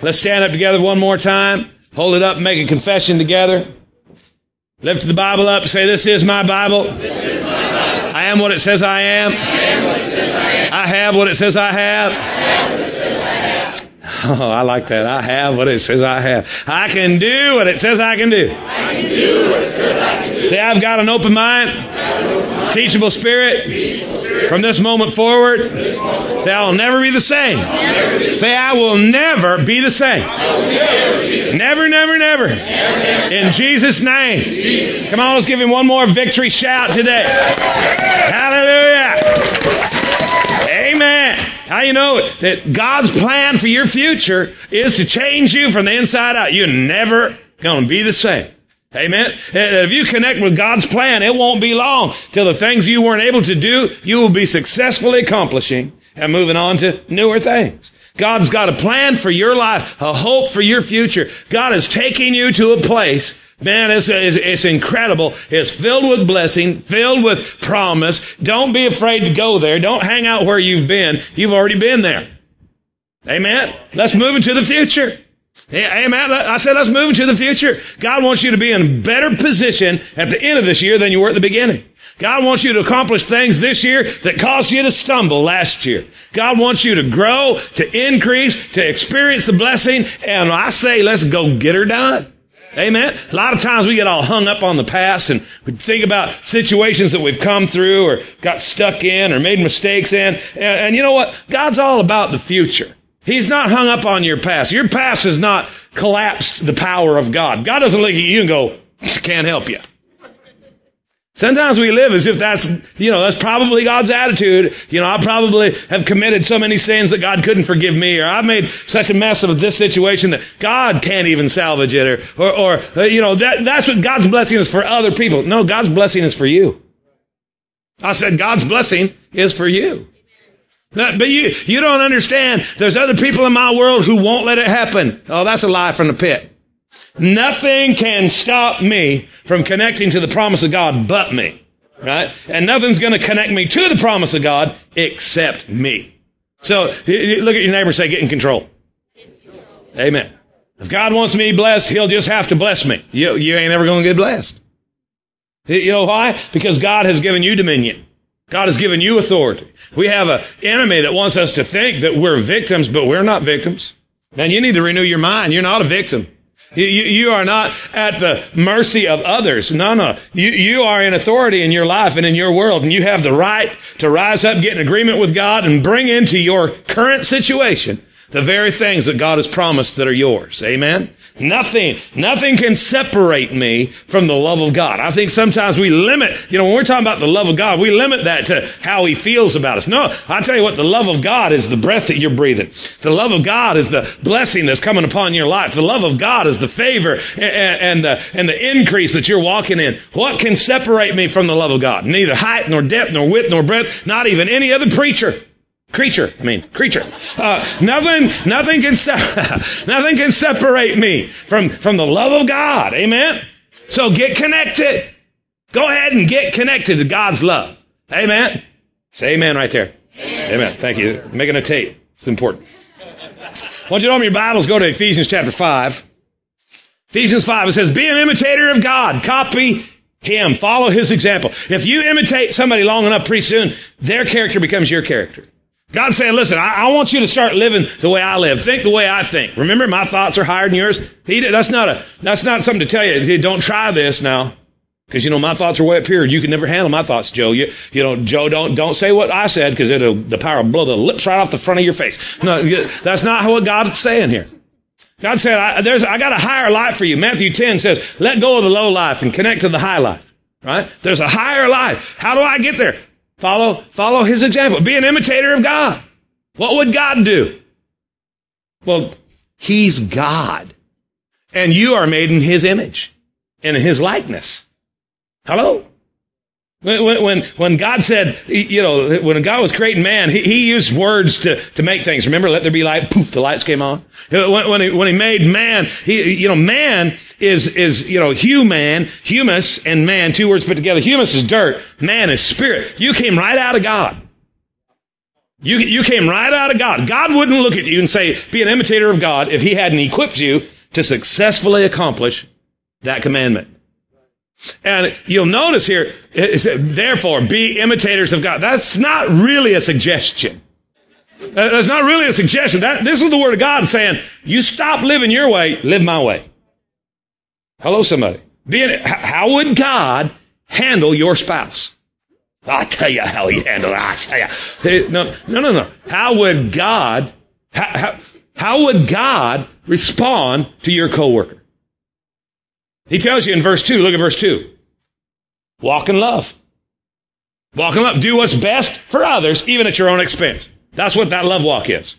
Let's stand up together one more time. Hold it up and make a confession together. Lift the Bible up. Say, This is my Bible. Is my Bible. I am what it says I am. What it says I am. I have what it says I have. I have. Oh, I like that. I have what it says I have. I can do what it says I can do. I can do what it says I can do. Say, I've got an open mind, teachable spirit. From this moment forward, say, I'll never be the same. Say, I will never be the same. Never, never, never. In Jesus' name. Come on, let's give him one more victory shout today. Hallelujah. Amen. How you know that God's plan for your future is to change you from the inside out? You're never going to be the same. Amen. Eh, eh, if you connect with God's plan, it won't be long till the things you weren't able to do, you will be successfully accomplishing and moving on to newer things. God's got a plan for your life, a hope for your future. God is taking you to a place Man, it's, it's, it's, incredible. It's filled with blessing, filled with promise. Don't be afraid to go there. Don't hang out where you've been. You've already been there. Amen. Let's move into the future. Amen. I said, let's move into the future. God wants you to be in a better position at the end of this year than you were at the beginning. God wants you to accomplish things this year that caused you to stumble last year. God wants you to grow, to increase, to experience the blessing. And I say, let's go get her done. Amen. A lot of times we get all hung up on the past and we think about situations that we've come through or got stuck in or made mistakes in. And, and you know what? God's all about the future. He's not hung up on your past. Your past has not collapsed the power of God. God doesn't look at you and go, can't help you. Sometimes we live as if that's, you know, that's probably God's attitude. You know, I probably have committed so many sins that God couldn't forgive me, or I've made such a mess of this situation that God can't even salvage it, or, or, or uh, you know, that, that's what God's blessing is for other people. No, God's blessing is for you. I said God's blessing is for you. But you, you don't understand. There's other people in my world who won't let it happen. Oh, that's a lie from the pit. Nothing can stop me from connecting to the promise of God but me. Right? And nothing's going to connect me to the promise of God except me. So look at your neighbor and say, get in control. Amen. If God wants me blessed, he'll just have to bless me. You, you ain't ever going to get blessed. You know why? Because God has given you dominion. God has given you authority. We have an enemy that wants us to think that we're victims, but we're not victims. Man, you need to renew your mind. You're not a victim. You, you, are not at the mercy of others. No, no. You, you are in authority in your life and in your world, and you have the right to rise up, get in agreement with God, and bring into your current situation the very things that God has promised that are yours. Amen? Nothing, nothing can separate me from the love of God. I think sometimes we limit, you know, when we're talking about the love of God, we limit that to how He feels about us. No, I tell you what, the love of God is the breath that you're breathing. The love of God is the blessing that's coming upon your life. The love of God is the favor and, and the, and the increase that you're walking in. What can separate me from the love of God? Neither height nor depth nor width nor breadth, not even any other preacher. Creature, I mean, creature. Uh, nothing, nothing can, se- nothing can separate me from, from the love of God. Amen. So get connected. Go ahead and get connected to God's love. Amen. Say amen right there. Amen. amen. Thank you. Making a tape. It's important. Want you to open your Bibles, go to Ephesians chapter 5. Ephesians 5, it says, be an imitator of God. Copy him. Follow his example. If you imitate somebody long enough, pretty soon, their character becomes your character. God's saying, listen, I, I, want you to start living the way I live. Think the way I think. Remember, my thoughts are higher than yours. He, that's not a, that's not something to tell you. Don't try this now. Cause you know, my thoughts are way up here. You can never handle my thoughts, Joe. You, you know, Joe, don't, don't say what I said because it'll, the power will blow the lips right off the front of your face. No, that's not what God's saying here. God said, I, there's, I got a higher life for you. Matthew 10 says, let go of the low life and connect to the high life. Right? There's a higher life. How do I get there? Follow, follow his example. Be an imitator of God. What would God do? Well, he's God. And you are made in his image and in his likeness. Hello? When, when, when God said, you know, when God was creating man, he, he used words to, to make things. Remember, let there be light. Poof, the lights came on. When, when, he, when he made man, he, you know, man is, is, you know, human, humus and man, two words put together. Humus is dirt. Man is spirit. You came right out of God. You, you came right out of God. God wouldn't look at you and say, be an imitator of God if he hadn't equipped you to successfully accomplish that commandment. And you'll notice here, it therefore, be imitators of God. That's not really a suggestion. Uh, that's not really a suggestion. That, this is the word of God saying, you stop living your way, live my way. Hello, somebody. Being, how would God handle your spouse? I'll tell you how he handled it. I'll tell you. No, no, no, no. How would God, how, how, how would God respond to your coworker? He tells you in verse 2, look at verse 2. Walk in love. Walk in love. Do what's best for others, even at your own expense. That's what that love walk is.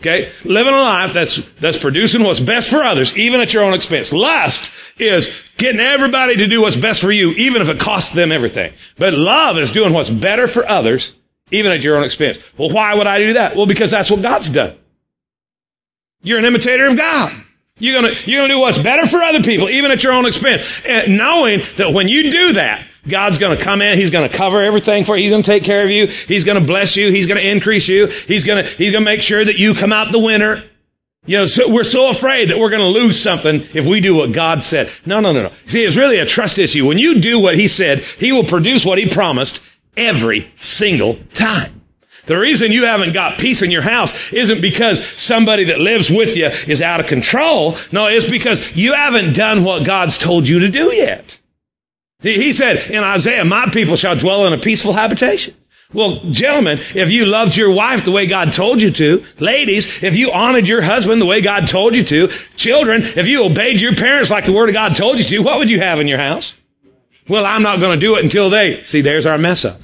Okay? Living a life that's, that's producing what's best for others, even at your own expense. Lust is getting everybody to do what's best for you, even if it costs them everything. But love is doing what's better for others, even at your own expense. Well, why would I do that? Well, because that's what God's done. You're an imitator of God. You're gonna, you're gonna do what's better for other people, even at your own expense. And knowing that when you do that, God's gonna come in, He's gonna cover everything for you, He's gonna take care of you, He's gonna bless you, He's gonna increase you, He's gonna, He's gonna make sure that you come out the winner. You know, so we're so afraid that we're going to lose something if we do what God said. No, no, no, no. See, it's really a trust issue. When you do what He said, He will produce what He promised every single time. The reason you haven't got peace in your house isn't because somebody that lives with you is out of control. No, it's because you haven't done what God's told you to do yet. He said in Isaiah, my people shall dwell in a peaceful habitation. Well, gentlemen, if you loved your wife the way God told you to, ladies, if you honored your husband the way God told you to, children, if you obeyed your parents like the word of God told you to, what would you have in your house? Well, I'm not going to do it until they. See, there's our mess up.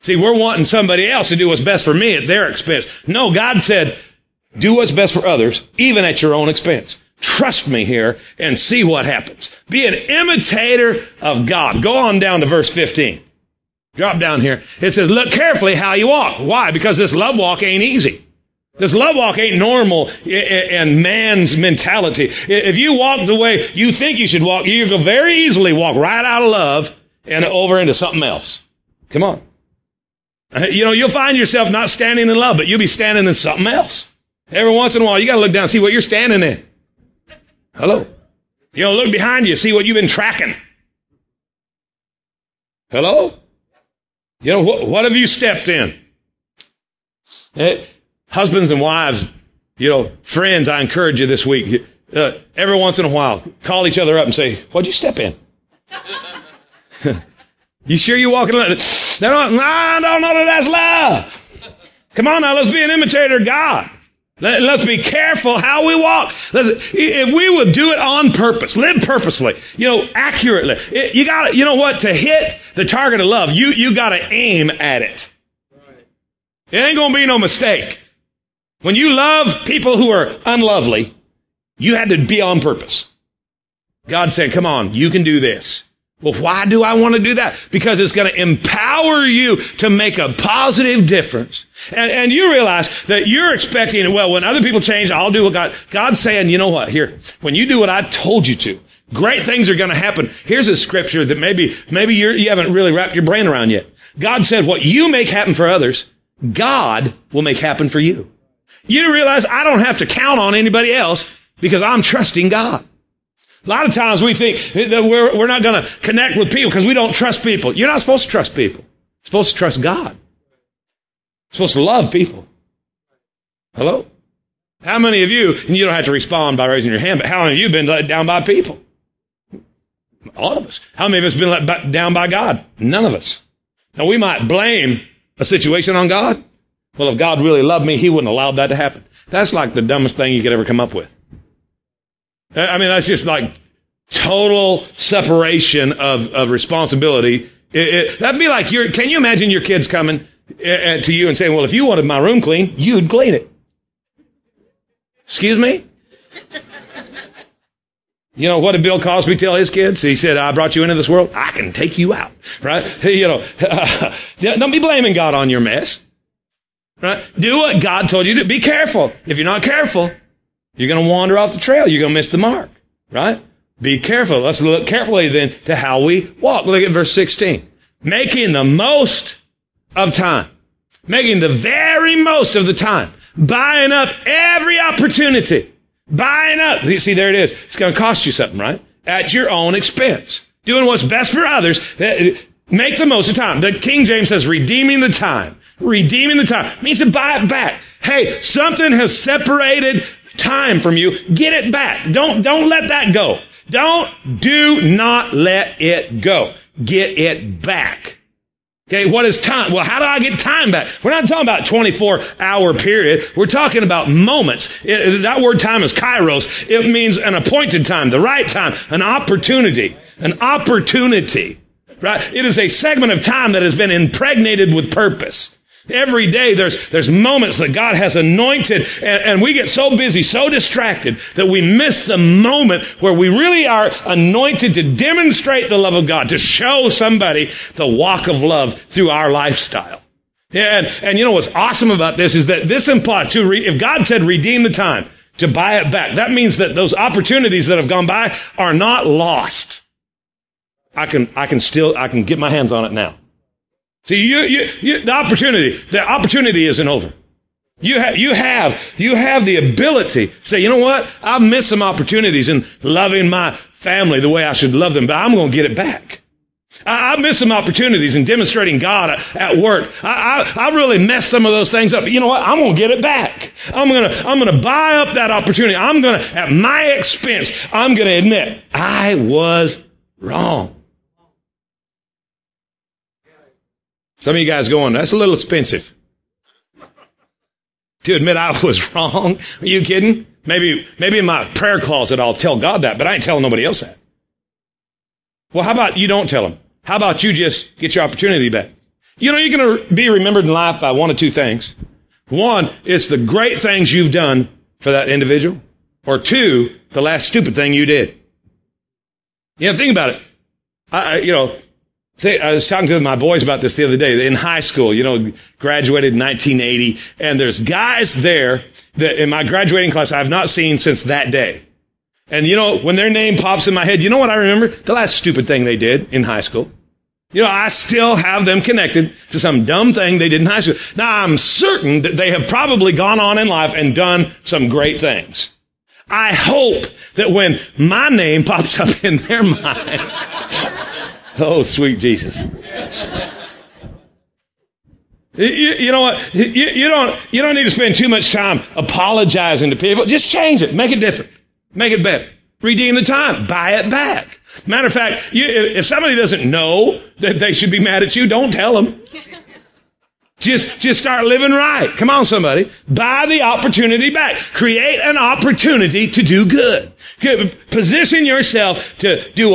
See, we're wanting somebody else to do what's best for me at their expense. No, God said, do what's best for others, even at your own expense. Trust me here and see what happens. Be an imitator of God. Go on down to verse 15. Drop down here. It says, look carefully how you walk. Why? Because this love walk ain't easy. This love walk ain't normal in man's mentality. If you walk the way you think you should walk, you can very easily walk right out of love and over into something else. Come on. You know, you'll find yourself not standing in love, but you'll be standing in something else. Every once in a while, you gotta look down and see what you're standing in. Hello? You know, look behind you, see what you've been tracking. Hello? You know, what, what have you stepped in? Eh, husbands and wives, you know, friends, I encourage you this week, uh, every once in a while, call each other up and say, what'd you step in? you sure you're walking? They don't, I don't know that that's love. Come on now, let's be an imitator of God. Let, us be careful how we walk. Let's, if we would do it on purpose, live purposely, you know, accurately, it, you got to, you know what, to hit the target of love, you, you got to aim at it. It ain't to be no mistake. When you love people who are unlovely, you had to be on purpose. God said, come on, you can do this. Well, why do I want to do that? Because it's going to empower you to make a positive difference. And, and you realize that you're expecting, well, when other people change, I'll do what God, God's saying, you know what, here, when you do what I told you to, great things are going to happen. Here's a scripture that maybe, maybe you're, you haven't really wrapped your brain around yet. God said, what you make happen for others, God will make happen for you. You realize I don't have to count on anybody else because I'm trusting God. A lot of times we think that we're, we're not going to connect with people because we don't trust people. You're not supposed to trust people. You're supposed to trust God. You're supposed to love people. Hello? How many of you, and you don't have to respond by raising your hand, but how many of you been let down by people? All of us. How many of us have been let down by God? None of us. Now we might blame a situation on God. Well, if God really loved me, He wouldn't allow that to happen. That's like the dumbest thing you could ever come up with. I mean, that's just like total separation of, of responsibility. It, it, that'd be like your, can you imagine your kids coming uh, to you and saying, well, if you wanted my room clean, you'd clean it. Excuse me? You know, what did Bill Cosby tell his kids? He said, I brought you into this world. I can take you out. Right? You know, don't be blaming God on your mess. Right? Do what God told you to. Be careful. If you're not careful, you're going to wander off the trail. You're going to miss the mark, right? Be careful. Let's look carefully then to how we walk. Look at verse 16. Making the most of time. Making the very most of the time. Buying up every opportunity. Buying up. See, there it is. It's going to cost you something, right? At your own expense. Doing what's best for others. Make the most of time. The King James says redeeming the time. Redeeming the time means to buy it back. Hey, something has separated time from you. Get it back. Don't, don't let that go. Don't, do not let it go. Get it back. Okay, what is time? Well, how do I get time back? We're not talking about 24 hour period. We're talking about moments. It, that word time is kairos. It means an appointed time, the right time, an opportunity, an opportunity, right? It is a segment of time that has been impregnated with purpose. Every day there's, there's moments that God has anointed and, and, we get so busy, so distracted that we miss the moment where we really are anointed to demonstrate the love of God, to show somebody the walk of love through our lifestyle. And, and you know what's awesome about this is that this implies to, re, if God said redeem the time, to buy it back, that means that those opportunities that have gone by are not lost. I can, I can still, I can get my hands on it now. See, you, you, you, the opportunity, the opportunity isn't over. You have, you have, you have the ability to say, you know what? I've missed some opportunities in loving my family the way I should love them, but I'm going to get it back. I, I missed some opportunities in demonstrating God at work. I, I, I really messed some of those things up. But you know what? I'm going to get it back. I'm going to, I'm going to buy up that opportunity. I'm going to, at my expense, I'm going to admit I was wrong. Some of you guys going, that's a little expensive. To admit I was wrong. Are you kidding? Maybe, maybe in my prayer closet I'll tell God that, but I ain't telling nobody else that. Well, how about you don't tell him? How about you just get your opportunity back? You know, you're going to be remembered in life by one of two things. One, it's the great things you've done for that individual. Or two, the last stupid thing you did. Know, think about it. I, you know, I was talking to my boys about this the other day in high school, you know, graduated in 1980 and there's guys there that in my graduating class I've not seen since that day. And you know, when their name pops in my head, you know what I remember? The last stupid thing they did in high school. You know, I still have them connected to some dumb thing they did in high school. Now I'm certain that they have probably gone on in life and done some great things. I hope that when my name pops up in their mind, Oh, sweet Jesus. You, you, know what? You, you, don't, you don't need to spend too much time apologizing to people. Just change it. Make it different. Make it better. Redeem the time. Buy it back. Matter of fact, you, if somebody doesn't know that they should be mad at you, don't tell them. Just, just start living right. Come on, somebody. Buy the opportunity back. Create an opportunity to do good. Position yourself to do what